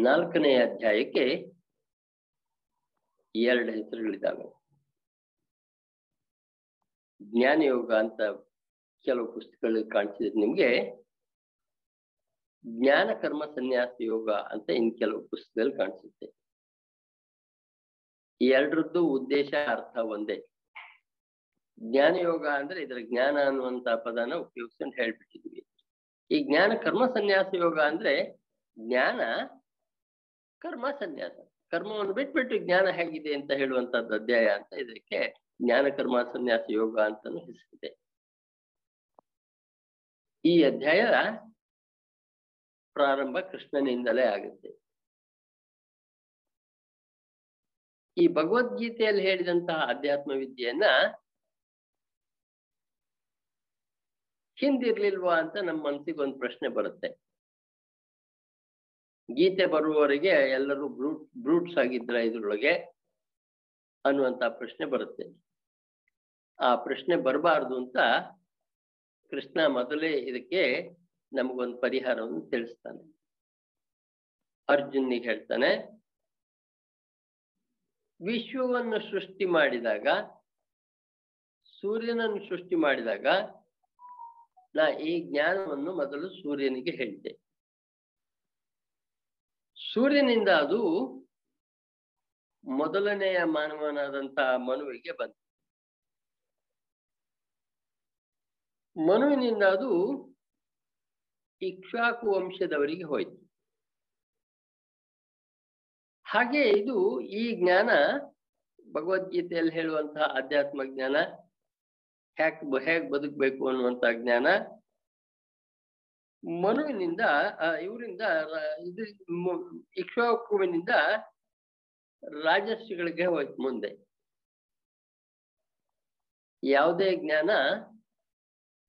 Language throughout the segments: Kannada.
ನಾಲ್ಕನೇ ಅಧ್ಯಾಯಕ್ಕೆ ಎರಡು ಹೆಸರುಗಳಿದ್ದಾವೆ. ಜ್ಞಾನಯೋಗ ಅಂತ ಕೆಲವು ಪುಸ್ತಕಗಳಲ್ಲಿ ಕಾಣಿಸಿದ್ರೆ ನಿಮ್ಗೆ ಜ್ಞಾನ ಕರ್ಮ ಸನ್ಯಾಸ ಯೋಗ ಅಂತ ಇನ್ ಕೆಲವು ಪುಸ್ತಕದಲ್ಲಿ ಕಾಣಿಸುತ್ತೆ ಎರಡರದ್ದು ಉದ್ದೇಶ, ಅರ್ಥ ಒಂದೇ. ಜ್ಞಾನ ಯೋಗ ಅಂದ್ರೆ ಇದರ ಜ್ಞಾನ ಅನ್ನುವಂತ ಪದನ ಉಪಯೋಗಿಸ್ಕೊಂಡು ಹೇಳ್ಬಿಟ್ಟಿದ್ವಿ. ಈ ಜ್ಞಾನ ಕರ್ಮ ಸನ್ಯಾಸ ಯೋಗ ಅಂದ್ರೆ ಜ್ಞಾನ ಕರ್ಮ ಸನ್ಯಾಸ. ಕರ್ಮವನ್ನು ಬಿಟ್ಬಿಟ್ಟು ಜ್ಞಾನ ಹೇಗಿದೆ ಅಂತ ಹೇಳುವಂತದ್ದು ಅಧ್ಯಾಯ ಅಂತ ಇದಕ್ಕೆ ಜ್ಞಾನ, ಕರ್ಮ, ಸನ್ಯಾಸ, ಯೋಗ ಅಂತಾನು ಹೆಸರಿದೆ. ಈ ಅಧ್ಯಾಯ ಪ್ರಾರಂಭ ಕೃಷ್ಣನಿಂದಲೇ ಆಗುತ್ತೆ. ಈ ಭಗವದ್ಗೀತೆಯಲ್ಲಿ ಹೇಳಿದಂತಹ ಅಧ್ಯಾತ್ಮ ವಿದ್ಯೆಯನ್ನ ಹಿಂದಿರ್ಲಿಲ್ವಾ ಅಂತ ನಮ್ಮ ಮನಸ್ಸಿಗೆ ಒಂದು ಪ್ರಶ್ನೆ ಬರುತ್ತೆ. ಗೀತೆ ಬರುವವರೆಗೆ ಎಲ್ಲರೂ ಬ್ರೂಟ್, ಬ್ರೂಟ್ಸ್ ಆಗಿದ್ರ ಇದ್ರೊಳಗೆ ಅನ್ನುವಂತ ಪ್ರಶ್ನೆ ಬರುತ್ತೆ. ಆ ಪ್ರಶ್ನೆ ಬರಬಾರ್ದು ಅಂತ ಕೃಷ್ಣ ಮೊದಲೇ ಇದಕ್ಕೆ ನಮಗೊಂದು ಪರಿಹಾರವನ್ನು ತಿಳಿಸ್ತಾನೆ. ಅರ್ಜುನಿಗೆ ಹೇಳ್ತಾನೆ, ವಿಶ್ವವನ್ನು ಸೃಷ್ಟಿ ಮಾಡಿದಾಗ, ಸೂರ್ಯನನ್ನು ಸೃಷ್ಟಿ ಮಾಡಿದಾಗ ನಾ ಈ ಜ್ಞಾನವನ್ನು ಮೊದಲು ಸೂರ್ಯನಿಗೆ ಹೇಳಿದೆ. ಸೂರ್ಯನಿಂದ ಅದು ಮೊದಲನೆಯ ಮಾನವನಾದಂತಹ ಮನುವಿಗೆ ಬಂತು. ಮನುವಿನಿಂದ ಅದು ಇಕ್ಷಾಕು ವಂಶದವರಿಗೆ ಹೋಯ್ತು. ಹಾಗೆ ಇದು ಈ ಜ್ಞಾನ, ಭಗವದ್ಗೀತೆಯಲ್ಲಿ ಹೇಳುವಂತಹ ಆಧ್ಯಾತ್ಮ ಜ್ಞಾನ, ಹ್ಯಾಕ್ ಹೇಗ್ ಬದುಕಬೇಕು ಅನ್ನುವಂತ ಜ್ಞಾನ ಮನುವಿನಿಂದ ಇವರಿಂದ ಇದು ಇಕ್ಷೋಕುವಿನಿಂದ ರಾಜಸ್ವಿಗಳಿಗೆ ಹೋಯ್ತು ಮುಂದೆ. ಯಾವುದೇ ಜ್ಞಾನ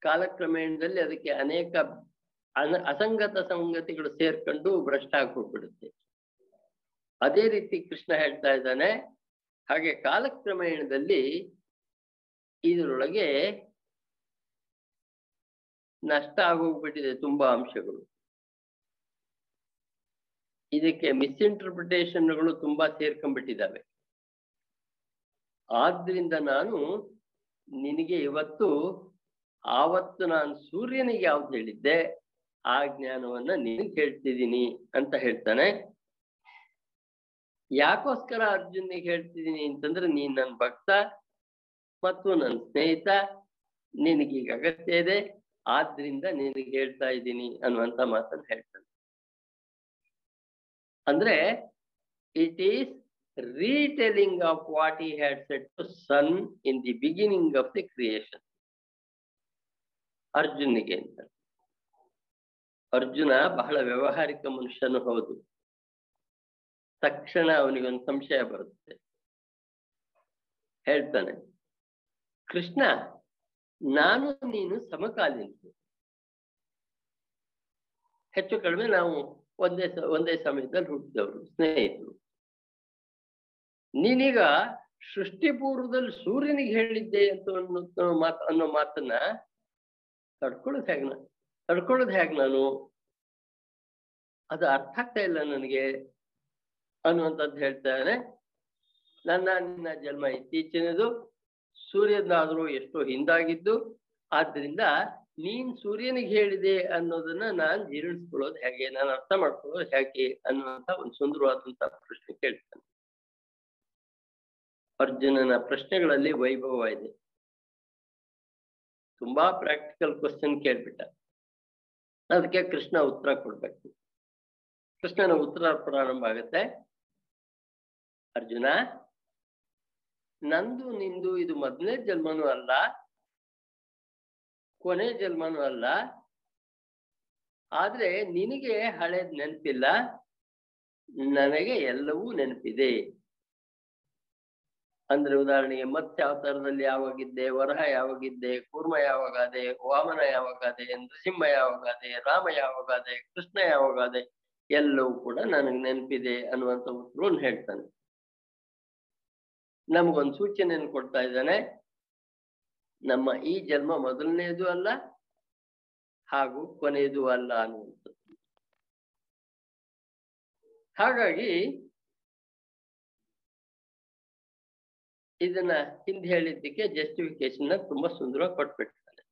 ಕಾಲಕ್ರಮೇಣದಲ್ಲಿ ಅದಕ್ಕೆ ಅನೇಕ ಅನ, ಅಸಂಗತ ಸಂಗತಿಗಳು ಸೇರ್ಕೊಂಡು ಭ್ರಷ್ಟ ಹೋಗ್ಬಿಡುತ್ತೆ ಅದೇ ರೀತಿ ಕೃಷ್ಣ ಹೇಳ್ತಾ ಇದ್ದಾನೆ, ಹಾಗೆ ಕಾಲಕ್ರಮೇಣದಲ್ಲಿ ಇದರೊಳಗೆ ನಷ್ಟ ಆಗೋಗ್ಬಿಟ್ಟಿದೆ ತುಂಬಾ ಅಂಶಗಳು. ಇದಕ್ಕೆ ಮಿಸ್ಇಂಟರ್ಪ್ರಿಟೇಷನ್ಗಳು ತುಂಬಾ ಸೇರ್ಕೊಂಡ್ಬಿಟ್ಟಿದ್ದಾವೆ. ಆದ್ರಿಂದ ನಾನು ನಿನಗೆ ಇವತ್ತು, ಆವತ್ತು ನಾನು ಸೂರ್ಯನಿಗೆ ಯಾವ್ದು ಹೇಳಿದ್ದೆ, ಆ ಜ್ಞಾನವನ್ನ ನೀನು ಕೇಳ್ತಿದ್ದೀನಿ ಅಂತ ಹೇಳ್ತಾನೆ. ಯಾಕೋಸ್ಕರ ಅರ್ಜುನಿಗೆ ಹೇಳ್ತಿದ್ದೀನಿ ಅಂತಂದ್ರೆ, ನೀನ್ ನನ್ನ ಭಕ್ತ ಮತ್ತು ನನ್ನ ಸ್ನೇಹಿತ, ನಿನಗೀಗ ಅಗತ್ಯ ಇದೆ. ಆದ್ರಿಂದ ನಿನಗೆ ಹೇಳ್ತಾ ಇದ್ದೀನಿ ಅನ್ನುವಂತ ಮಾತನ್ನು ಹೇಳ್ತಾನೆ. ಅಂದ್ರೆ it is retelling of what he had said to sun in the beginning of the creation ಅರ್ಜುನಿಗೆ ಅಂತ. ಅರ್ಜುನ ಬಹಳ ವ್ಯವಹಾರಿಕ ಮನುಷ್ಯನು ಹೌದು. ತಕ್ಷಣ ಅವನಿಗೊಂದು ಸಂಶಯ ಬರುತ್ತೆ. ಹೇಳ್ತಾನೆ, ಕೃಷ್ಣ ನಾನು ನೀನು ಸಮಕಾಲೀನರು. ಹೆಚ್ಚು ಕಡಿಮೆ ನಾವು ಒಂದೇ ಒಂದೇ ಸಮಯದಲ್ಲಿ ಹುಟ್ಟಿದವರು, ಸ್ನೇಹಿತರು. ನೀನೀಗ ಸೃಷ್ಟಿ ಪೂರ್ವದಲ್ಲಿ ಸೂರ್ಯನಿಗೆ ಹೇಳಿದ್ದೆ ಅಂತ ಅನ್ನೋ ಮಾತು, ಅನ್ನೋ ಮಾತನ್ನ ತಡ್ಕೊಳ್ಳೋದು ಹೇಗೆ ನಾನು ತಡ್ಕೊಳ್ಳೋದು ಹೇಗೆ ನಾನು? ಅದು ಅರ್ಥ ಆಗ್ತಾ ಇಲ್ಲ ನನಗೆ ಅನ್ನುವಂಥದ್ದು ಹೇಳ್ತಾನೆ. ನನ್ನ, ನಿನ್ನ ಜನ್ಮ ಇತ್ತೀಚಿನದು. ಸೂರ್ಯನಾದರೂ ಎಷ್ಟೋ ಹಿಂದಾಗಿದ್ದು ಆದ್ರಿಂದ ನೀನ್ ಸೂರ್ಯನಿಗೆ ಹೇಳಿದೆ ಅನ್ನೋದನ್ನ ನಾನ್ ಜೀರ್ಣಿಸ್ಕೊಳ್ಳೋದು ಹೇಗೆ, ನಾನು ಅರ್ಥ ಮಾಡ್ಕೊಳ್ಳೋದು ಹೇಗೆ ಅನ್ನುವಂತ ಒಂದು ಸುಂದರವಾದಂತ ಪ್ರಶ್ನೆ ಕೇಳ್ತಾನೆ. ಅರ್ಜುನನ ಪ್ರಶ್ನೆಗಳಲ್ಲಿ ವೈಭವ ಇದೆ ತುಂಬಾ ಪ್ರಾಕ್ಟಿಕಲ್ ಕ್ವಶನ್ ಕೇಳ್ಬಿಟ್ಟ. ಅದಕ್ಕೆ ಕೃಷ್ಣ ಉತ್ತರ ಕೊಡ್ಬೇಕು. ಕೃಷ್ಣನ ಉತ್ತರ ಪ್ರಾರಂಭ ಆಗುತ್ತೆ. ಅರ್ಜುನ ನಂದು, ನಿಂದು, ಇದು ಮೊದಲನೇ ಜನ್ಮನೂ ಅಲ್ಲ, ಕೊನೆ ಜನ್ಮನೂ ಅಲ್ಲ. ಆದ್ರೆ ನಿನಗೆ ಹಳೇದ್ ನೆನಪಿಲ್ಲ, ನನಗೆ ಎಲ್ಲವೂ ನೆನಪಿದೆ. ಅಂದ್ರೆ ಉದಾಹರಣೆಗೆ ಮತ್ಸ್ಯ ಅವತಾರದಲ್ಲಿ ಯಾವಾಗಿದ್ದೆ ವರಹ ಯಾವಾಗಿದ್ದೆ ಕೂರ್ಮ ಯಾವಾಗಾದೆ, ವಾಮನ ಯಾವಾಗಾದೆ ನೃಸಿಂಹ ಯಾವಾಗಾದೆ, ರಾಮ ಯಾವಾಗಾದೆ, ಕೃಷ್ಣ ಯಾವಾಗಾದೆ, ಎಲ್ಲವೂ ಕೂಡ ನನಗೆ ನೆನಪಿದೆ ಅನ್ನುವಂಥ ಉತ್ತರವನ್ನು ಹೇಳ್ತಾನೆ. ನಮಗೊಂದು ಸೂಚನೆಯನ್ನು ಕೊಡ್ತಾ ಇದ್ದಾನೆ. ನಮ್ಮ ಈ ಜನ್ಮ ಮೊದಲನೇದು ಅಲ್ಲ, ಹಾಗೂ ಕೊನೆಯದು ಅಲ್ಲ ಅನ್ನುವಂಥದ್ದು. ಹಾಗಾಗಿ ಇದನ್ನ ಹಿಂದೆ ಹೇಳಿದ್ದಕ್ಕೆ ಜಸ್ಟಿಫಿಕೇಶನ್ ತುಂಬಾ ಸುಂದರವಾಗಿ ಕೊಟ್ಬಿಟ್ಟಿದ್ದಾರೆ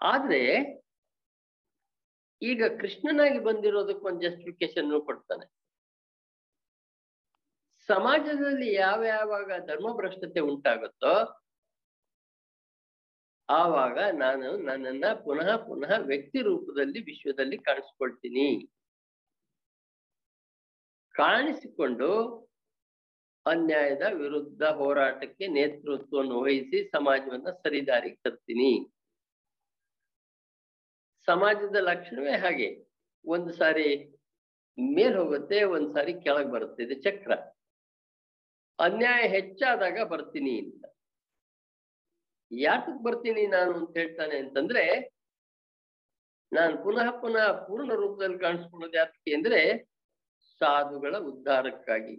ಆದ್ರೆ ಈಗ ಕೃಷ್ಣನಾಗಿ ಬಂದಿರೋದಕ್ಕೆ ಒಂದು ಜಸ್ಟಿಫಿಕೇಶನ್ ಕೊಡ್ತಾನೆ. ಸಮಾಜದಲ್ಲಿ ಯಾವ ಯಾವಾಗ ಧರ್ಮಭ್ರಷ್ಟತೆ ಉಂಟಾಗುತ್ತೋ ಆವಾಗ ನಾನು ನನ್ನನ್ನ ಪುನಃ ಪುನಃ ವ್ಯಕ್ತಿ ರೂಪದಲ್ಲಿ ವಿಶ್ವದಲ್ಲಿ ಕಾಣಿಸ್ಕೊಳ್ತೀನಿ. ಕಾಣಿಸಿಕೊಂಡು ಅನ್ಯಾಯದ ವಿರುದ್ಧ ಹೋರಾಟಕ್ಕೆ ನೇತೃತ್ವವನ್ನು ವಹಿಸಿ ಸಮಾಜವನ್ನ ಸರಿದಾರಿಗೆ ತರ್ತೀನಿ. ಸಮಾಜದ ಲಕ್ಷಣವೇ ಹಾಗೆ. ಒಂದು ಸಾರಿ ಮೇಲ್ ಹೋಗುತ್ತೆ, ಒಂದ್ ಸಾರಿ ಕೆಳಗ್ ಬರುತ್ತೆ. ಇದು ಚಕ್ರ. ಅನ್ಯಾಯ ಹೆಚ್ಚಾದಾಗ ಬರ್ತೀನಿ ಅಂತ. ಯಾತಕ್ ಬರ್ತೀನಿ ನಾನು ಅಂತ ಹೇಳ್ತಾನೆ ಅಂತಂದ್ರೆ, ನಾನು ಪುನಃ ಪುನಃ ಪೂರ್ಣ ರೂಪದಲ್ಲಿ ಕಾಣಿಸ್ಕೊಳ್ಳೋದು ಯಾತಕ್ಕೆ ಅಂದ್ರೆ, ಸಾಧುಗಳ ಉದ್ಧಾರಕ್ಕಾಗಿ,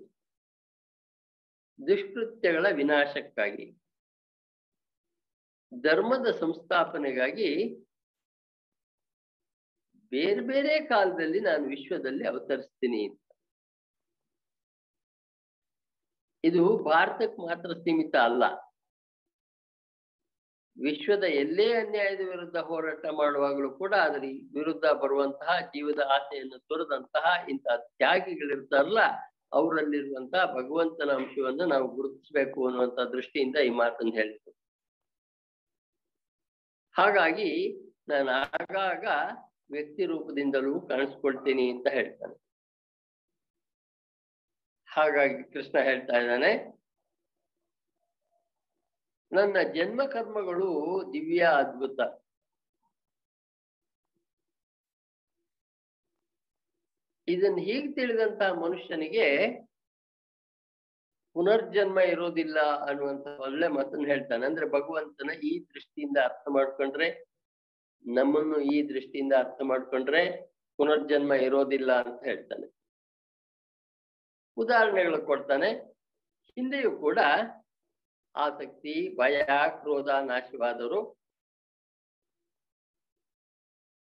ದುಷ್ಕೃತ್ಯಗಳ ವಿನಾಶಕ್ಕಾಗಿ, ಧರ್ಮದ ಸಂಸ್ಥಾಪನೆಗಾಗಿ ಬೇರೆ ಬೇರೆ ಕಾಲದಲ್ಲಿ ನಾನು ವಿಶ್ವದಲ್ಲಿ ಅವತರಿಸ್ತೀನಿ ಅಂತ. ಇದು ಭಾರತಕ್ಕೆ ಮಾತ್ರ ಸೀಮಿತ ಅಲ್ಲ. ವಿಶ್ವದ ಎಲ್ಲೇ ಅನ್ಯಾಯದ ವಿರುದ್ಧ ಹೋರಾಟ ಮಾಡುವಾಗಲೂ ಕೂಡ ಅದರ ವಿರುದ್ಧ ಬರುವಂತಹ ಜೀವದ ಆಸೆಯನ್ನು ತೊರೆದಂತಹ ಇಂತಹ ತ್ಯಾಗಿಗಳಿರ್ತಾರಲ್ಲ, ಅವರಲ್ಲಿರುವಂತಹ ಭಗವಂತನ ಅಂಶವನ್ನು ನಾವು ಗುರುತಿಸಬೇಕು ಅನ್ನುವಂತ ದೃಷ್ಟಿಯಿಂದ ಈ ಮಾತನ್ನು ಹೇಳಿದ್ರು ಹಾಗಾಗಿ ನಾನು ಆಗಾಗ ವ್ಯಕ್ತಿ ರೂಪದಿಂದಲೂ ಕಾಣಿಸ್ಕೊಳ್ತೀನಿ ಅಂತ ಹೇಳ್ತಾನೆ. ಹಾಗಾಗಿ ಕೃಷ್ಣ ಹೇಳ್ತಾ ಇದ್ದಾನೆ, ನನ್ನ ಜನ್ಮ ಕರ್ಮಗಳು ದಿವ್ಯ ಅದ್ಭುತ. ಇದನ್ನ ಹೀಗೆ ತಿಳಿದಂತ ಮನುಷ್ಯನಿಗೆ ಪುನರ್ಜನ್ಮ ಇರೋದಿಲ್ಲ ಅನ್ನುವಂತ ಒಳ್ಳೆ ಮಾತನ್ನು ಹೇಳ್ತಾನೆ. ಅಂದ್ರೆ ಭಗವಂತನ ಈ ದೃಷ್ಟಿಯಿಂದ ಅರ್ಥ ಮಾಡ್ಕೊಂಡ್ರೆ, ನಮ್ಮನ್ನು ಈ ದೃಷ್ಟಿಯಿಂದ ಅರ್ಥ ಮಾಡ್ಕೊಂಡ್ರೆ ಪುನರ್ಜನ್ಮ ಇರೋದಿಲ್ಲ ಅಂತ ಹೇಳ್ತಾನೆ. ಉದಾಹರಣೆಗಳು ಕೊಡ್ತಾನೆ. ಹಿಂದೆಯೂ ಕೂಡ ಆಸಕ್ತಿ, ಭಯ, ಕ್ರೋಧ ನಾಶವಾದರು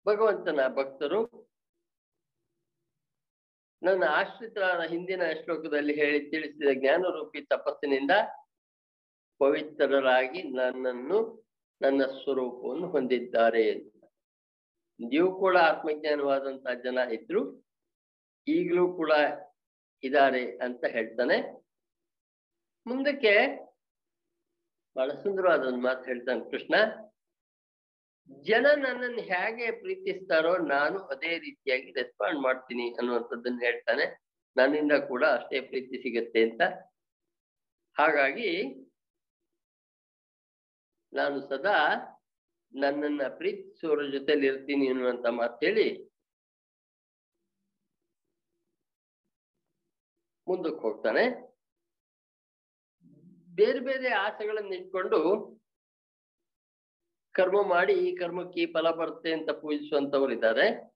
ಭಗವಂತನ ಭಕ್ತರು. ನನ್ನ ಆಶ್ರಿತರಾದ ಹಿಂದಿನ ಶ್ಲೋಕದಲ್ಲಿ ಹೇಳಿ ತಿಳಿಸಿದ ಜ್ಞಾನರೂಪಿ ತಪಸ್ಸಿನಿಂದ ಪವಿತ್ರರಾಗಿ ನನ್ನನ್ನು ನನ್ನ ಸ್ವರೂಪವನ್ನು ಹೊಂದಿದ್ದಾರೆ ನೀವು ಕೂಡ ಆತ್ಮಜ್ಞಾನವಾದಂತಹ ಜನ ಇದ್ರು. ಈಗಲೂ ಕೂಡ ಇದ್ದಾರೆ ಅಂತ ಹೇಳ್ತಾನೆ. ಮುಂದಕ್ಕೆ ಬಹಳ ಸುಂದರವಾದ ಒಂದು ಮಾತು ಹೇಳ್ತಾನೆ ಕೃಷ್ಣ. ಜನ ನನ್ನನ್ನು ಹೇಗೆ ಪ್ರೀತಿಸ್ತಾರೋ ನಾನು ಅದೇ ರೀತಿಯಾಗಿ ರೆಸ್ಪಾಂಡ್ ಮಾಡ್ತೀನಿ ಅನ್ನುವಂಥದ್ದನ್ನ ಹೇಳ್ತಾನೆ. ನನ್ನಿಂದ ಕೂಡ ಅಷ್ಟೇ ಪ್ರೀತಿ ಸಿಗತ್ತೆ ಅಂತ. ಹಾಗಾಗಿ ನಾನು ಸದಾ ನನ್ನನ್ನ ಪ್ರೀತಿಸುವ ಜೊತೆಲಿ ಇರ್ತೀನಿ ಅನ್ನುವಂತ ಮಾತು ಮುಂದಕ್ಕೆ ಹೋಗ್ತಾನೆ. ಬೇರೆ ಬೇರೆ ಆಸೆಗಳನ್ನ ಇಟ್ಕೊಂಡು ಕರ್ಮ ಮಾಡಿ ಈ ಕರ್ಮಕ್ಕೆ ಫಲ ಬರುತ್ತೆ ಅಂತ ಪೂಜಿಸುವಂತವ್ರು ಇದ್ದಾರೆ.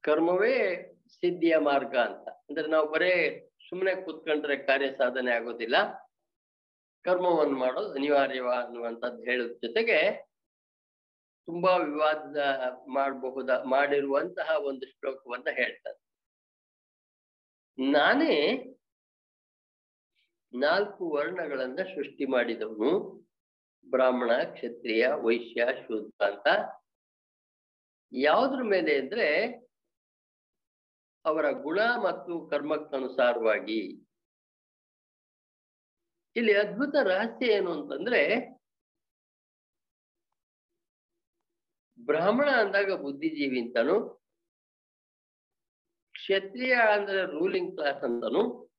ಕರ್ಮವೇ ಸಿದ್ಧಿಯ ಮಾರ್ಗ ಅಂತ. ಅಂದ್ರೆ ನಾವು ಬರೇ ಸುಮ್ಮನೆ ಕೂತ್ಕೊಂಡ್ರೆ ಕಾರ್ಯ ಸಾಧನೆ ಆಗೋದಿಲ್ಲ. ಕರ್ಮವನ್ನು ಮಾಡೋದು ಅನಿವಾರ್ಯವ ಅನ್ನುವಂಥದ್ದು ಹೇಳೋದ್ ಜೊತೆಗೆ ತುಂಬಾ ವಿವಾದ ಮಾಡಬಹುದ, ಮಾಡಿರುವಂತಹ ಒಂದು ಶ್ಲೋಕವನ್ನ ಹೇಳ್ತಾರೆ. ನಾನೇ ನಾಲ್ಕು ವರ್ಣಗಳನ್ನ ಸೃಷ್ಟಿ ಮಾಡಿದವನು. ಬ್ರಾಹ್ಮಣ, ಕ್ಷತ್ರಿಯ, ವೈಶ್ಯ, ಶೂದ್ರ ಅಂತ. ಯಾವುದ್ರ ಮೇಲೆ ಅಂದ್ರೆ ಅವರ ಗುಣ ಮತ್ತು ಕರ್ಮಕ್ಕನುಸಾರವಾಗಿ. ಇಲ್ಲಿ ಅದ್ಭುತ ರಹಸ್ಯ ಏನು ಅಂತಂದ್ರೆ ಬ್ರಾಹ್ಮಣ ಅಂದಾಗ ಬುದ್ಧಿಜೀವಿ ಅಂತಾನು ಕ್ಷತ್ರಿಯ ಅಂದ್ರೆ ರೂಲಿಂಗ್ ಕ್ಲಾಸ್ ಅಂತಾನು,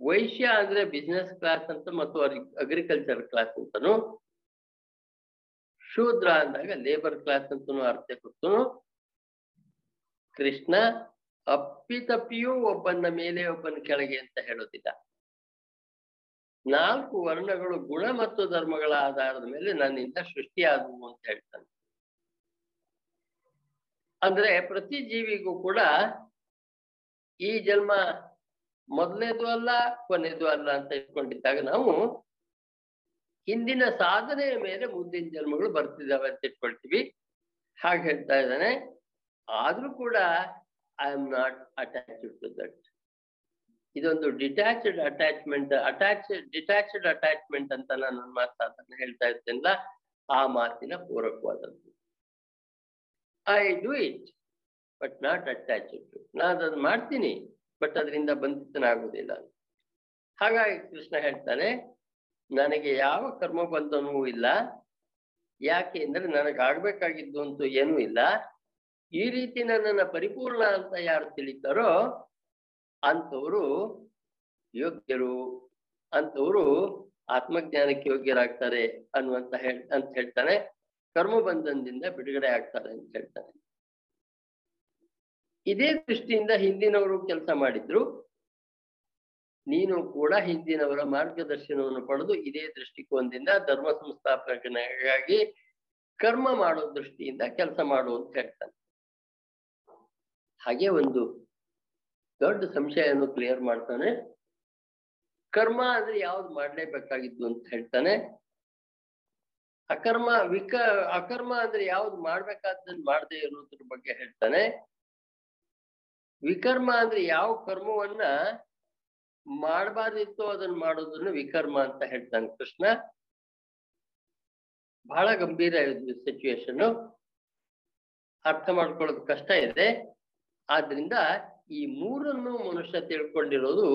ವೈಶ್ಯ ಅಂದ್ರೆ ಬಿಸ್ನೆಸ್ ಕ್ಲಾಸ್ ಅಂತ ಮತ್ತು ಅಗ್ರಿಕಲ್ಚರ್ ಕ್ಲಾಸ್ ಅಂತನು, ಶೂದ್ರ ಅಂದಾಗ ಲೇಬರ್ ಕ್ಲಾಸ್ ಅಂತಾನು ಅರ್ಥ ಕೊಡ್ತನು. ಕೃಷ್ಣ ಅಪ್ಪಿತಪ್ಪಿಯೂ ಒಬ್ಬನ ಮೇಲೆ ಒಬ್ಬನ ಕೆಳಗೆ ಅಂತ ಹೇಳೋದಿಲ್ಲ. ನಾಲ್ಕು ವರ್ಣಗಳು ಗುಣ ಮತ್ತು ಧರ್ಮಗಳ ಆಧಾರದ ಮೇಲೆ ನನ್ನಿಂದ ಸೃಷ್ಟಿಯಾದವು ಅಂತ ಹೇಳ್ತಾನೆ. ಅಂದ್ರೆ ಪ್ರತಿ ಜೀವಿಗೂ ಕೂಡ ಈ ಜನ್ಮ ಮೊದಲನೇದು ಅಲ್ಲ ಕೊನೆಯದು ಅಲ್ಲ ಅಂತ ಇಟ್ಕೊಂಡಿದ್ದಾಗ ನಾವು ಹಿಂದಿನ ಸಾಧನೆಯ ಮೇಲೆ ಮುಂದಿನ ಜನ್ಮಗಳು ಬರ್ತಿದ್ದಾವೆ ಅಂತ ಇಟ್ಕೊಳ್ತೀವಿ. ಹಾಗೆ ಹೇಳ್ತಾ ಇದ್ದಾನೆ. ಆದ್ರೂ ಕೂಡ I am not attached to that ಇದೊಂದು detached attachment attach detached attachment ಅಂತ ನಾನು ಮಾತಾ ಮಾತಾಡ್ತಾನೆ ಹೇಳ್ತಾ ಇರ್ತೇನಲ್ಲ, ಆ ಮಾತಿನ ಪೂರಕವಾದದ್ದು. I do it but not attached ನಾನು ಅದನ್ನು ಮಾಡ್ತೀನಿ ಬಟ್ ಅದರಿಂದ ಬಂಧಿತನಾಗುವುದಿಲ್ಲ. ಹಾಗಾಗಿ ಕೃಷ್ಣ ಹೇಳ್ತಾನೆ, ನನಗೆ ಯಾವ ಕರ್ಮ ಬಂಧನವೂ ಇಲ್ಲ. ಯಾಕೆ ಅಂದ್ರೆ ನನಗೆ ಆಗ್ಬೇಕಾಗಿದ್ದು ಅಂತೂ ಏನೂ ಇಲ್ಲ. ಈ ರೀತಿ ನನ್ನನ್ನು ಪರಿಪೂರ್ಣ ಅಂತ ಯಾರು ತಿಳಿತಾರೋ ಅಂಥವರು ಯೋಗ್ಯರು, ಅಂಥವರು ಆತ್ಮಜ್ಞಾನಕ್ಕೆ ಯೋಗ್ಯರಾಗ್ತಾರೆ ಅನ್ನುವಂತ ಹೇಳ್ ಅಂತ ಹೇಳ್ತಾನೆ. ಕರ್ಮ ಬಂಧನದಿಂದ ಬಿಡುಗಡೆ ಆಗ್ತಾರೆ ಅಂತ ಹೇಳ್ತಾರೆ. ಇದೇ ದೃಷ್ಟಿಯಿಂದ ಹಿಂದಿನವರು ಕೆಲಸ ಮಾಡಿದ್ರು. ನೀನು ಕೂಡ ಹಿಂದಿನವರ ಮಾರ್ಗದರ್ಶನವನ್ನು ಪಡೆದು ಇದೇ ದೃಷ್ಟಿಕೋನದಿಂದ ಧರ್ಮ ಸಂಸ್ಥಾಪನೆಗಾಗಿ ಕರ್ಮ ಮಾಡೋ ದೃಷ್ಟಿಯಿಂದ ಕೆಲಸ ಮಾಡು ಅಂತ ಹೇಳ್ತಾನೆ. ಹಾಗೆ ಒಂದು ದೊಡ್ಡ ಸಂಶಯವನ್ನು ಕ್ಲಿಯರ್ ಮಾಡ್ತಾನೆ. ಕರ್ಮ ಅಂದ್ರೆ ಯಾವ್ದು ಮಾಡ್ಲೇಬೇಕಾಗಿದ್ದು ಅಂತ ಹೇಳ್ತಾನೆ. ಅಕರ್ಮ, ವಿಕ, ಅಕರ್ಮ ಅಂದ್ರೆ ಯಾವ್ದು ಮಾಡ್ಬೇಕಾದ್ದನ್ನ ಮಾಡದೆ ಇರೋದ್ರ ಬಗ್ಗೆ ಹೇಳ್ತಾನೆ. ವಿಕರ್ಮ ಅಂದ್ರೆ ಯಾವ ಕರ್ಮವನ್ನ ಮಾಡಬಾರ್ದಿತ್ತು ಅದನ್ನ ಮಾಡೋದನ್ನ ವಿಕರ್ಮ ಅಂತ ಹೇಳ್ತಾನೆ ಕೃಷ್ಣ. ಬಹಳ ಗಂಭೀರ ಸಿಚುವೇಶನ್ ಅರ್ಥ ಮಾಡ್ಕೊಳ್ಳೋದು ಕಷ್ಟ ಇದೆ. ಆದ್ರಿಂದ ಈ ಮೂರನ್ನು ಮನುಷ್ಯ ತಿಳ್ಕೊಂಡಿರೋದು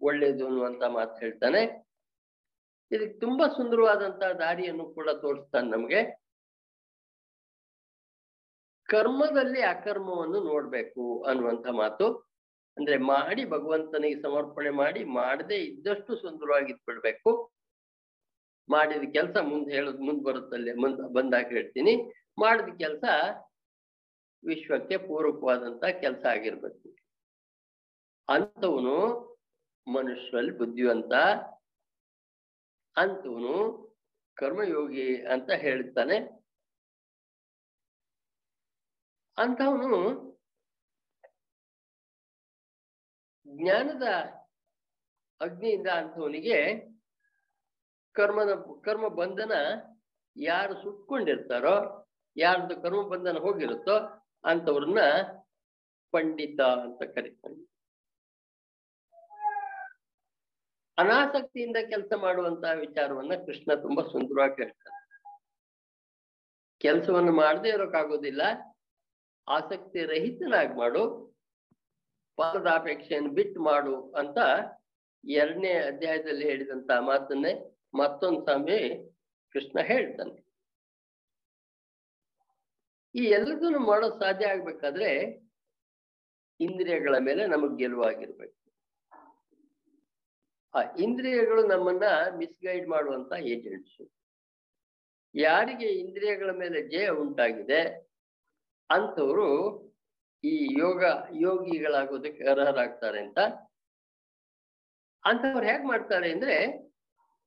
ಒಳ್ಳೇದು ಅನ್ನುವಂತ ಮಾತು ಹೇಳ್ತಾನೆ. ಇದಕ್ಕೆ ತುಂಬಾ ಸುಂದರವಾದಂತಹ ದಾರಿಯನ್ನು ಕೂಡ ತೋರಿಸ್ತಾನೆ ನಮ್ಗೆ. ಕರ್ಮದಲ್ಲಿ ಅಕರ್ಮವನ್ನು ನೋಡ್ಬೇಕು ಅನ್ನುವಂತ ಮಾತು. ಅಂದ್ರೆ ಮಾಡಿ ಭಗವಂತನಿಗೆ ಸಮರ್ಪಣೆ ಮಾಡಿ ಮಾಡದೆ ಇದ್ದಷ್ಟು ಸುಂದರವಾಗಿ ಬಿಡ್ಬೇಕು. ಮಾಡಿದ ಕೆಲಸ ಮುಂದೆ ಹೇಳೋದು ಮುಂದೆ ಬರುತ್ತಲ್ಲೇ ಮುಂದೆ ಬಂದಾಗ ಹೇಳ್ತೀನಿ. ಮಾಡಿದ ಕೆಲಸ ವಿಶ್ವಕ್ಕೆ ಪೂರಕವಾದಂತ ಕೆಲಸ ಆಗಿರ್ಬೇಕು. ಅಂತವನು ಮನುಷ್ಯರಲ್ಲಿ ಬುದ್ಧಿವಂತ ಅಂಥವನು ಕರ್ಮಯೋಗಿ ಅಂತ ಹೇಳ್ತಾನೆ. ಅಂತವನು ಜ್ಞಾನದ ಅಗ್ನಿಯಿಂದ ಅಂಥವನಿಗೆ ಕರ್ಮದ ಕರ್ಮ ಬಂಧನ ಯಾರು ಸುಟ್ಕೊಂಡಿರ್ತಾರೋ, ಯಾರ್ದು ಕರ್ಮ ಬಂಧನ ಹೋಗಿರುತ್ತೋ ಅಂಥವ್ರನ್ನ ಪಂಡಿತ ಅಂತ ಕರೀತಾನೆ ಅನಾಸಕ್ತಿಯಿಂದ ಕೆಲಸ ಮಾಡುವಂತಹ ವಿಚಾರವನ್ನ ಕೃಷ್ಣ ತುಂಬಾ ಸುಂದರವಾಗಿ ಹೇಳ್ತಾನೆ. ಕೆಲಸವನ್ನು ಮಾಡದೇ ಇರೋಕ್ಕಾಗೋದಿಲ್ಲ ಆಸಕ್ತಿ ರಹಿತನಾಗಿ ಮಾಡು. ಫಲದಾಪೇಕ್ಷೆಯನ್ನು ಬಿಟ್ಟು ಮಾಡು ಅಂತ ಎರಡನೇ ಅಧ್ಯಾಯದಲ್ಲಿ ಹೇಳಿದಂತ ಮಾತನ್ನೇ ಮತ್ತೊಂದು ಸಮಯ ಕೃಷ್ಣ ಹೇಳ್ತಾನೆ. ಈ ಎಲ್ಲದನ್ನು ಮಾಡೋದು ಸಾಧ್ಯ ಆಗ್ಬೇಕಾದ್ರೆ ಇಂದ್ರಿಯಗಳ ಮೇಲೆ ನಮಗ್ ಗೆಲುವಾಗಿರ್ಬೇಕು. ಆ ಇಂದ್ರಿಯಗಳು ನಮ್ಮನ್ನ ಮಿಸ್ಗೈಡ್ ಮಾಡುವಂತ ಏಜೆಂಟ್ಸ್ ಯಾರಿಗೆ ಇಂದ್ರಿಯಗಳ ಮೇಲೆ ಜಯ ಉಂಟಾಗಿದೆ, ಅಂಥವ್ರು ಈ ಯೋಗ ಯೋಗಿಗಳಾಗೋದಕ್ಕೆ ಅರ್ಹರಾಗ್ತಾರೆ ಅಂತ. ಅಂಥವ್ರು ಹೇಗ್ ಮಾಡ್ತಾರೆ ಅಂದ್ರೆ,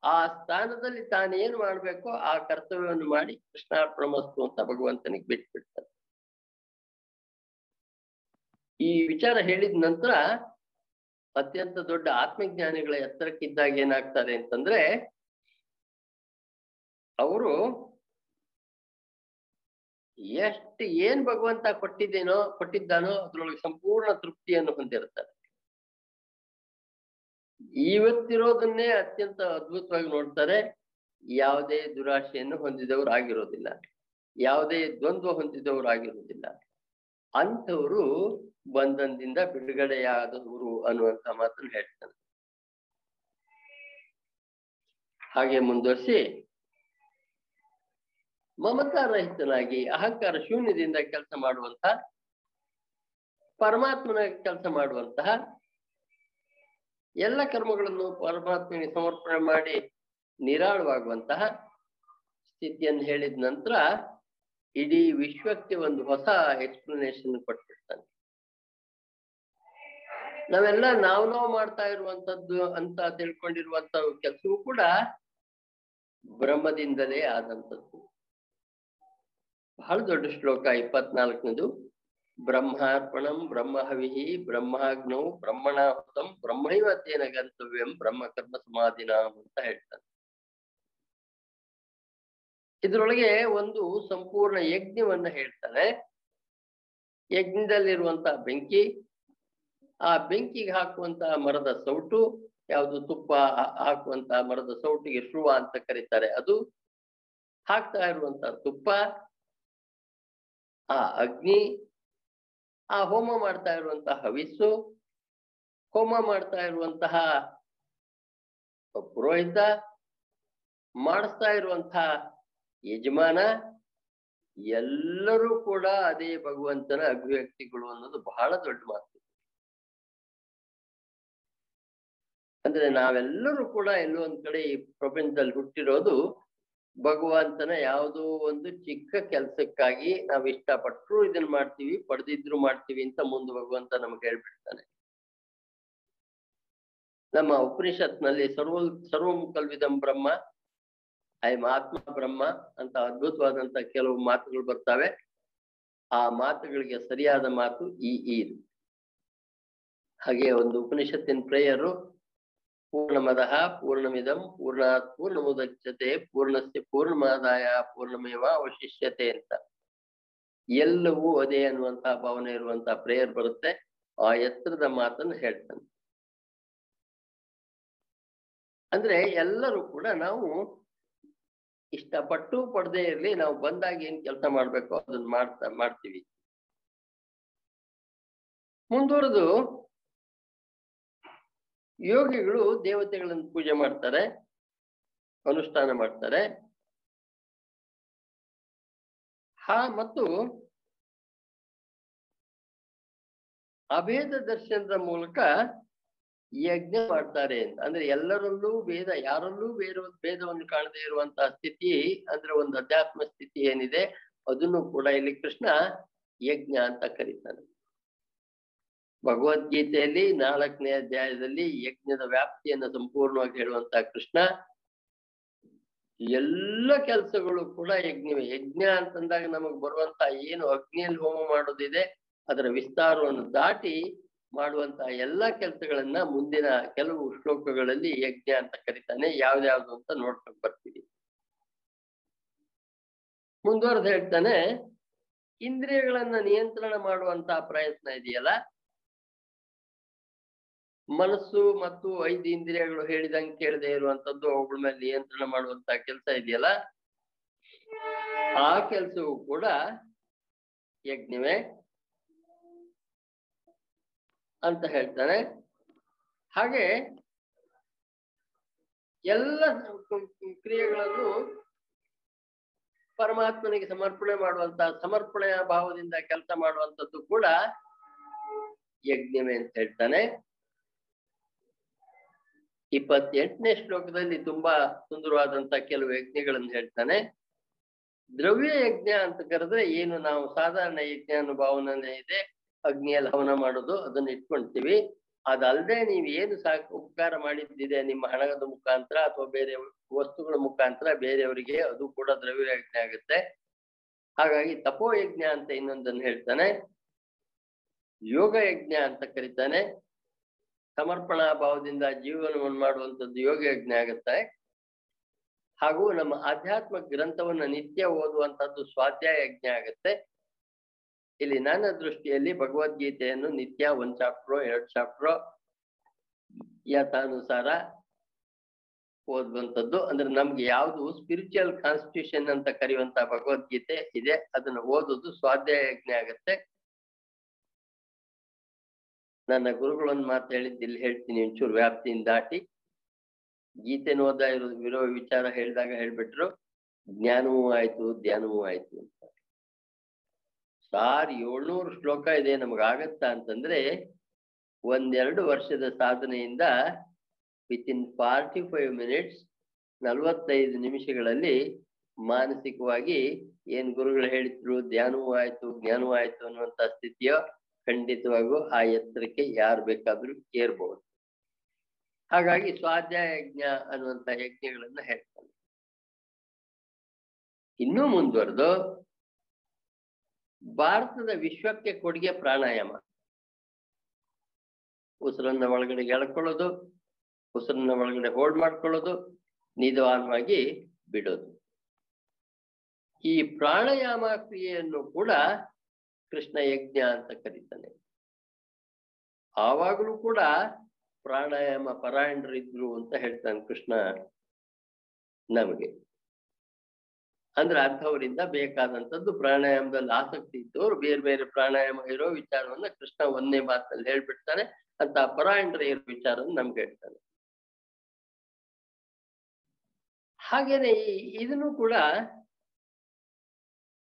ಆ ಸ್ಥಾನದಲ್ಲಿ ತಾನೇನ್ ಮಾಡ್ಬೇಕೋ ಆ ಕರ್ತವ್ಯವನ್ನು ಮಾಡಿ ಕೃಷ್ಣಾರ್ಪಣಮಸ್ತು ಅಂತ ಭಗವಂತನಿಗೆ ಬಿಟ್ಬಿಡ್ತಾರೆ ಈ ವಿಚಾರ ಹೇಳಿದ ನಂತರ ಅತ್ಯಂತ ದೊಡ್ಡ ಆತ್ಮಜ್ಞಾನಿಗಳ ಎತ್ತರಕ್ಕಿದ್ದಾಗ ಏನಾಗ್ತಾರೆ ಅಂತಂದ್ರೆ, ಅವರು ಎಷ್ಟು ಏನ್ ಭಗವಂತ ಕೊಟ್ಟಿದ್ದೇನೋ, ಕೊಟ್ಟಿದ್ದಾನೋ ಅದ್ರೊಳಗೆ ಸಂಪೂರ್ಣ ತೃಪ್ತಿಯನ್ನು ಹೊಂದಿರ್ತಾರೆ ಇವತ್ತಿರೋದನ್ನೇ ಅತ್ಯಂತ ಅದ್ಭುತವಾಗಿ ನೋಡ್ತಾರೆ, ಯಾವುದೇ ದುರಾಶೆಯನ್ನು ಹೊಂದಿದವರು ಆಗಿರೋದಿಲ್ಲ, ಯಾವುದೇ ದ್ವಂದ್ವ ಹೊಂದಿದವರು ಆಗಿರೋದಿಲ್ಲ. ಅಂಥವರು ಬಂಧನದಿಂದ ಬಿಡುಗಡೆಯಾದವರು ಅನ್ನುವಂತ ಮಾತನ್ನು ಹೇಳ್ತಾನೆ. ಹಾಗೆ ಮುಂದುವರಿಸಿ, ಮಮತಾರಹಿತನಾಗಿ ಅಹಂಕಾರ ಶೂನ್ಯದಿಂದ ಕೆಲಸ ಮಾಡುವಂತ, ಪರಮಾತ್ಮನ ಕೆಲಸ ಮಾಡುವಂತಹ ಎಲ್ಲ ಕರ್ಮಗಳನ್ನು ಪರಮಾತ್ಮನಿಗೆ ಸಮರ್ಪಣೆ ಮಾಡಿ ನಿರಾಳವಾಗುವಂತಹ ಸ್ಥಿತಿಯನ್ನು ಹೇಳಿದ ನಂತರ ಇಡೀ ವಿಶ್ವಕ್ಕೆ ಒಂದು ಹೊಸ ಎಕ್ಸ್ಪ್ಲನೇಷನ್ ಕೊಟ್ಬಿಡ್ತಾನೆ. ನಾವೆಲ್ಲ ನಾವು ನಾವು ಮಾಡ್ತಾ ಇರುವಂತದ್ದು ಅಂತ ತಿಳ್ಕೊಂಡಿರುವಂತ ಕೆಲಸವೂ ಕೂಡ ಬ್ರಹ್ಮದಿಂದಲೇ ಆದಂಥದ್ದು. ಬಹಳ ದೊಡ್ಡ ಶ್ಲೋಕ ಇಪ್ಪತ್ನಾಲ್ಕನದು, ಬ್ರಹ್ಮಾರ್ಪಣಂ ಬ್ರಹ್ಮಹವಿಹಿ ಬ್ರಹ್ಮಾಗ್ನೌ ಬ್ರಹ್ಮಣಾಹುತಂ ಬ್ರಹ್ಮೈವತ್ತೇನ ಗಂತವ್ಯಂ ಬ್ರಹ್ಮ ಕರ್ಮ ಸಮಾಧಿನ ಅಂತ ಹೇಳ್ತಾನೆ ಇದರೊಳಗೆ ಒಂದು ಸಂಪೂರ್ಣ ಯಜ್ಞವನ್ನ ಹೇಳ್ತಾನೆ ಯಜ್ಞದಲ್ಲಿರುವಂತಹ ಬೆಂಕಿ ಆ ಬೆಂಕಿಗೆ ಹಾಕುವಂತ ಮರದ ಸೌಟು, ಯಾವುದು ತುಪ್ಪ ಹಾಕುವಂತ ಮರದ ಸೌಟಿಗೆ ಶ್ರುವ ಅಂತ ಕರೀತಾರೆ. ಅದು ಹಾಕ್ತಾ ಇರುವಂತ ತುಪ್ಪ, ಆ ಅಗ್ನಿ, ಆ ಹೋಮ ಮಾಡ್ತಾ ಇರುವಂತಹ ಹವಿಸ್ಸು, ಹೋಮ ಮಾಡ್ತಾ ಇರುವಂತಹ ಪುರೋಹಿತ, ಮಾಡಿಸ್ತಾ ಇರುವಂತಹ ಯಜಮಾನ, ಎಲ್ಲರೂ ಕೂಡ ಅದೇ ಭಗವಂತನ ಅಭಿವ್ಯಕ್ತಿಗಳು ಅನ್ನೋದು ಬಹಳ ದೊಡ್ಡ ಮಾತು. ಅಂದ್ರೆ ನಾವೆಲ್ಲರೂ ಕೂಡ ಎಲ್ಲೋ ಒಂದ್ ಕಡೆ ಈ ಪ್ರಪಂಚದಲ್ಲಿ ಹುಟ್ಟಿರೋದು ಭಗವಂತನ ಯಾವುದೋ ಒಂದು ಚಿಕ್ಕ ಕೆಲ್ಸಕ್ಕಾಗಿ ನಾವ್ ಇಷ್ಟಪಟ್ಟರು ಇದನ್ನ ಮಾಡ್ತೀವಿ, ಪಡೆದಿದ್ರು ಮಾಡ್ತೀವಿ ಅಂತ ಮುಂದೆ ಭಗವಂತ ನಮ್ಗೆ ಹೇಳ್ಬಿಡ್ತಾನೆ. ನಮ್ಮ ಉಪನಿಷತ್ನಲ್ಲಿ ಸರ್ವ, ಸರ್ವಂ ಕಲ್ವಿದಂ ಬ್ರಹ್ಮ, ಐ ಆತ್ಮ ಬ್ರಹ್ಮ ಅಂತ ಅದ್ಭುತವಾದಂತ ಕೆಲವು ಮಾತುಗಳು ಬರ್ತವೆ. ಆ ಮಾತುಗಳಿಗೆ ಸರಿಯಾದ ಮಾತು ಈ ಈ. ಹಾಗೆ ಒಂದು ಉಪನಿಷತ್ತಿನ ಪ್ರೇಯರು ಪೂರ್ಣಮದಃ ಪೂರ್ಣಮಿದಂ ಪೂರ್ಣಾತ್ ಪೂರ್ಣಮುದಚ್ಯತೆ ಪೂರ್ಣಸ್ಯ ಪೂರ್ಣಮಾದಾಯ ಪೂರ್ಣಮೇವ ಅವಶಿಷ್ಯತೆ ಅಂತ. ಎಲ್ಲವೂ ಅದೇ ಅನ್ನುವಂತಹ ಭಾವನೆ ಇರುವಂತಹ ಪ್ರೇಯರ್ ಬರುತ್ತೆ. ಆ ಎತ್ತರದ ಮಾತನ್ನು ಹೇಳ್ತಾನೆ. ಅಂದ್ರೆ ಎಲ್ಲರೂ ಕೂಡ ನಾವು ಇಷ್ಟಪಟ್ಟು ಪಡದೆ ಇರಲಿ, ನಾವು ಬಂದಾಗ ಏನ್ ಕೆಲಸ ಮಾಡ್ಬೇಕು ಅದನ್ನ ಮಾಡ್ತಾ, ಮಾಡ್ತೀವಿ. ಮುಂದುವರೆದು ಯೋಗಿಗಳು ದೇವತೆಗಳನ್ನು ಪೂಜೆ ಮಾಡ್ತಾರೆ, ಅನುಷ್ಠಾನ ಮಾಡ್ತಾರೆ. ಹಾ, ಮತ್ತು ಅಭೇದ ದರ್ಶನದ ಮೂಲಕ ಯಜ್ಞ ಮಾಡ್ತಾರೆ ಅಂತ. ಅಂದ್ರೆ ಎಲ್ಲರಲ್ಲೂ ಭೇದ, ಯಾರಲ್ಲೂ ಬೇರೆ ಭೇದವನ್ನು ಕಾಣದೇ ಇರುವಂತಹ ಸ್ಥಿತಿ, ಅಂದ್ರೆ ಒಂದು ಅಧ್ಯಾತ್ಮ ಸ್ಥಿತಿ ಏನಿದೆ, ಅದನ್ನು ಕೂಡ ಇಲ್ಲಿ ಕೃಷ್ಣ ಯಜ್ಞ ಅಂತ ಕರೀತಾನೆ. ಭಗವದ್ಗೀತೆಯಲ್ಲಿ ನಾಲ್ಕನೇ ಅಧ್ಯಾಯದಲ್ಲಿ ಯಜ್ಞದ ವ್ಯಾಪ್ತಿಯನ್ನು ಸಂಪೂರ್ಣವಾಗಿ ಹೇಳುವಂತ ಕೃಷ್ಣ, ಎಲ್ಲ ಕೆಲಸಗಳು ಕೂಡ ಯಜ್ಞವೇ. ಯಜ್ಞ ಅಂತಂದಾಗ ನಮಗ್ ಬರುವಂತ ಏನು ಅಗ್ನಿಯಲ್ಲಿ ಹೋಮ ಮಾಡೋದಿದೆ ಅದರ ವಿಸ್ತಾರವನ್ನು ದಾಟಿ ಮಾಡುವಂತಹ ಎಲ್ಲಾ ಕೆಲಸಗಳನ್ನ ಮುಂದಿನ ಕೆಲವು ಶ್ಲೋಕಗಳಲ್ಲಿ ಯಜ್ಞ ಅಂತ ಕರಿತಾನೆ. ಯಾವ್ದ್ಯಾವ್ದು ಅಂತ ನೋಡ್ಕೊಂಡು ಬರ್ತೀವಿ. ಮುಂದುವರೆದು ಹೇಳ್ತಾನೆ, ಇಂದ್ರಿಯಗಳನ್ನ ನಿಯಂತ್ರಣ ಮಾಡುವಂತಹ ಪ್ರಯತ್ನ ಇದೆಯಲ್ಲ ಮನಸ್ಸು ಮತ್ತು ಐದು ಇಂದ್ರಿಯಗಳು ಹೇಳಿದಂಗೆ ಕೇಳದೆ ಇರುವಂತದ್ದು ಅವುಗಳ ಮೇಲೆ ನಿಯಂತ್ರಣ ಮಾಡುವಂತ ಕೆಲಸ ಇದೆಯಲ್ಲ? ಆ ಕೆಲಸವು ಕೂಡ ಯಜ್ಞವೇ ಅಂತ ಹೇಳ್ತಾನೆ. ಹಾಗೆ ಎಲ್ಲ ಕ್ರಿಯೆಗಳನ್ನು ಪರಮಾತ್ಮನಿಗೆ ಸಮರ್ಪಣೆ ಮಾಡುವಂತ, ಸಮರ್ಪಣೆಯ ಭಾವದಿಂದ ಕೆಲಸ ಮಾಡುವಂತದ್ದು ಕೂಡ ಯಜ್ಞವೇ ಅಂತ ಹೇಳ್ತಾನೆ. ಇಪ್ಪತ್ತೆಂಟನೇ ಶ್ಲೋಕದಲ್ಲಿ ತುಂಬಾ ಸುಂದರವಾದಂತ ಕೆಲವು ಯಜ್ಞಗಳನ್ನು ಹೇಳ್ತಾನೆ. ದ್ರವ್ಯ ಯಜ್ಞ ಅಂತ ಕರೆದ್ರೆ ಏನು? ನಾವು ಸಾಧಾರಣ ಯಜ್ಞ ಅನ್ನೋ ಭಾವನೆ ಇದೆ. ಅಗ್ನಿಯಲ್ಲಿ ಹವನ ಮಾಡೋದು, ಅದನ್ನ ಇಟ್ಕೊಂತೀವಿ ಅದಲ್ಲದೆ ನೀವು ಏನು ಸಾಕು ಉಪಕಾರ ಮಾಡಿದ್ದಿದೆ ನಿಮ್ಮ ಹಣದ ಮುಖಾಂತರ ಅಥವಾ ಬೇರೆ ವಸ್ತುಗಳ ಮುಖಾಂತರ ಬೇರೆಯವರಿಗೆ ಅದು ಕೂಡ ದ್ರವ್ಯ ಯಜ್ಞ ಆಗುತ್ತೆ. ಹಾಗಾಗಿ ತಪೋ ಯಜ್ಞ ಅಂತ ಇನ್ನೊಂದನ್ನು ಹೇಳ್ತಾನೆ. ಯೋಗ ಯಜ್ಞ ಅಂತ ಕರೀತಾನೆ. ಸಮರ್ಪಣಾ ಭಾವದಿಂದ ಜೀವನವನ್ನು ಮಾಡುವಂಥದ್ದು ಯೋಗ ಯಜ್ಞ ಆಗುತ್ತೆ. ಹಾಗೂ ನಮ್ಮ ಆಧ್ಯಾತ್ಮ ಗ್ರಂಥವನ್ನ ನಿತ್ಯ ಓದುವಂತದ್ದು ಸ್ವಾಧ್ಯಾಯ ಯಜ್ಞ ಆಗುತ್ತೆ. ಇಲ್ಲಿ ನನ್ನ ದೃಷ್ಟಿಯಲ್ಲಿ ಭಗವದ್ಗೀತೆಯನ್ನು ನಿತ್ಯ ಒಂದ್ ಚಾಪ್ಟ್ರೋ, ಎರಡ್ ಚಾಪ್ಟ್ರೋ ಯಥಾನುಸಾರ ಓದುವಂಥದ್ದು. ಅಂದ್ರೆ ನಮ್ಗೆ ಯಾವುದು ಸ್ಪಿರಿಚುವಲ್ ಕಾನ್ಸ್ಟಿಟ್ಯೂಷನ್ ಅಂತ ಕರೆಯುವಂತ ಭಗವದ್ಗೀತೆ ಇದೆ. ಅದನ್ನ ಓದೋದು ಸ್ವಾಧ್ಯಾಯ ಯಜ್ಞ ಆಗತ್ತೆ. ನನ್ನ ಗುರುಗಳೊಂದು ಮಾತು ಹೇಳಿದ್ದು ಇಲ್ಲಿ ಹೇಳ್ತೀನಿ, ಒಂಚೂರು ವ್ಯಾಪ್ತಿಯಿಂದ ದಾಟಿ. ಗೀತೆ ಓದಾ ಇರೋದು ವಿರೋ ವಿಚಾರ ಹೇಳಿದಾಗ ಹೇಳ್ಬಿಟ್ರು, ಜ್ಞಾನವೂ ಆಯ್ತು, ಧ್ಯಾನವೂ ಆಯ್ತು ಅಂತ. ಸಾರ್, ಏಳ್ನೂರು ಶ್ಲೋಕ ಇದೆ ನಮಗಾಗತ್ತಾ ಅಂತಂದ್ರೆ, ಒಂದೆರಡು ವರ್ಷದ ಸಾಧನೆಯಿಂದ within forty five minutes ನಲವತ್ತೈದು ನಿಮಿಷಗಳಲ್ಲಿ ಮಾನಸಿಕವಾಗಿ ಏನ್ ಗುರುಗಳು ಹೇಳಿದ್ರು, ಧ್ಯಾನವೂ ಆಯ್ತು, ಜ್ಞಾನವೂ ಆಯ್ತು ಅನ್ನುವಂತ ಸ್ಥಿತಿಯೋ ಖಂಡಿತವಾಗೂ ಆ ಎತ್ತರಕ್ಕೆ ಯಾರು ಬೇಕಾದ್ರೂ ಏರ್ಬಹುದು ಹಾಗಾಗಿ ಸ್ವಾಧ್ಯಾಯ ಯಜ್ಞ ಅನ್ನುವಂತ ಯಜ್ಞಗಳನ್ನ ಹೇಳ್ತಾನೆ ಇನ್ನೂ ಮುಂದುವರೆದು, ಭಾರತದ ವಿಶ್ವಕ್ಕೆ ಕೊಡುಗೆ ಪ್ರಾಣಾಯಾಮ. ಉಸಿರನ್ನ ಒಳಗಡೆ ಎಳ್ಕೊಳ್ಳೋದು, ಉಸಿರನ್ನ ಒಳಗಡೆ ಹೋಲ್ಡ್ ಮಾಡ್ಕೊಳ್ಳೋದು, ನಿಧಾನವಾಗಿ ಬಿಡೋದು. ಈ ಪ್ರಾಣಾಯಾಮ ಕ್ರಿಯೆಯನ್ನು ಕೂಡ ಕೃಷ್ಣ ಯಜ್ಞ ಅಂತ ಕರೀತಾನೆ. ಆವಾಗಲೂ ಕೂಡ ಪ್ರಾಣಾಯಾಮ ಪರಾಯಣರಿದ್ರು ಅಂತ ಹೇಳ್ತಾನೆ ಕೃಷ್ಣ ನಮಗೆ. ಅಂದ್ರೆ ಅಂಥವರಿಂದ ಬೇಕಾದಂಥದ್ದು ಪ್ರಾಣಾಯಾಮದಲ್ಲಿ ಆಸಕ್ತಿ ಇದ್ದವರು ಬೇರೆ ಬೇರೆ ಪ್ರಾಣಾಯಾಮ ಇರೋ ವಿಚಾರವನ್ನ ಕೃಷ್ಣ ಒಂದೇ ಮಾತಲ್ಲಿ ಹೇಳ್ಬಿಡ್ತಾನೆ. ಅಂತ ಪರಾಯಣರ ಇರೋ ವಿಚಾರವನ್ನು ನಮ್ಗೆ ಹೇಳ್ತಾನೆ. ಹಾಗೇನೆ ಇದನ್ನು ಕೂಡ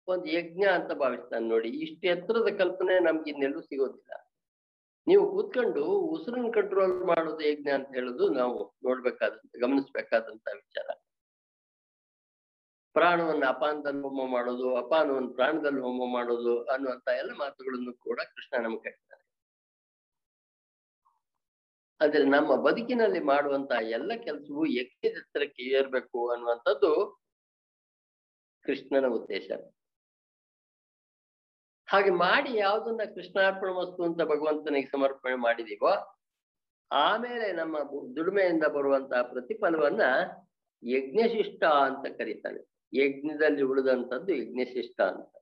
ಒಂದು ಯಜ್ಞ ಅಂತ ಭಾವಿಸ್ತಾನೆ ನೋಡಿ. ಇಷ್ಟು ಎತ್ತರದ ಕಲ್ಪನೆ ನಮ್ಗೆ ಇನ್ನೆಲ್ಲೂ ಸಿಗೋದಿಲ್ಲ. ನೀವು ಕೂತ್ಕೊಂಡು ಉಸಿರನ್ನ ಕಂಟ್ರೋಲ್ ಮಾಡೋದು ಯಜ್ಞ ಅಂತ ಹೇಳುದು ನಾವು ನೋಡ್ಬೇಕಾದಂತ ಗಮನಿಸ್ಬೇಕಾದಂತ ವಿಚಾರ. ಪ್ರಾಣವನ್ನು ಅಪಾನದಲ್ಲಿ ಹೋಮ ಮಾಡೋದು, ಅಪಾನವನ್ನು ಪ್ರಾಣದಲ್ಲಿ ಹೋಮ ಮಾಡೋದು ಅನ್ನುವಂತ ಎಲ್ಲ ಮಾತುಗಳನ್ನು ಕೂಡ ಕೃಷ್ಣ ನಮ್ಗೆ ಹೇಳ್ತಾರೆ ಅಂದ್ರೆ ನಮ್ಮ ಬದುಕಿನಲ್ಲಿ ಮಾಡುವಂತ ಎಲ್ಲ ಕೆಲಸವೂ ಯಜ್ಞದ ಎತ್ತರಕ್ಕೆ ಏರ್ಬೇಕು ಅನ್ನುವಂಥದ್ದು ಕೃಷ್ಣನ ಉದ್ದೇಶ. ಹಾಗೆ ಮಾಡಿ ಯಾವುದನ್ನ ಕೃಷ್ಣಾರ್ಪಣ ವಸ್ತು ಅಂತ ಭಗವಂತನಿಗೆ ಸಮರ್ಪಣೆ ಮಾಡಿದೀವೋ, ಆಮೇಲೆ ನಮ್ಮ ದುಡಿಮೆಯಿಂದ ಬರುವಂತಹ ಪ್ರತಿಫಲವನ್ನ ಯಜ್ಞಶಿಷ್ಟ ಅಂತ ಕರೀತಾನೆ ಯಜ್ಞದಲ್ಲಿ ಉಳಿದಂಥದ್ದು ಯಜ್ಞಶಿಷ್ಟ ಅಂತ.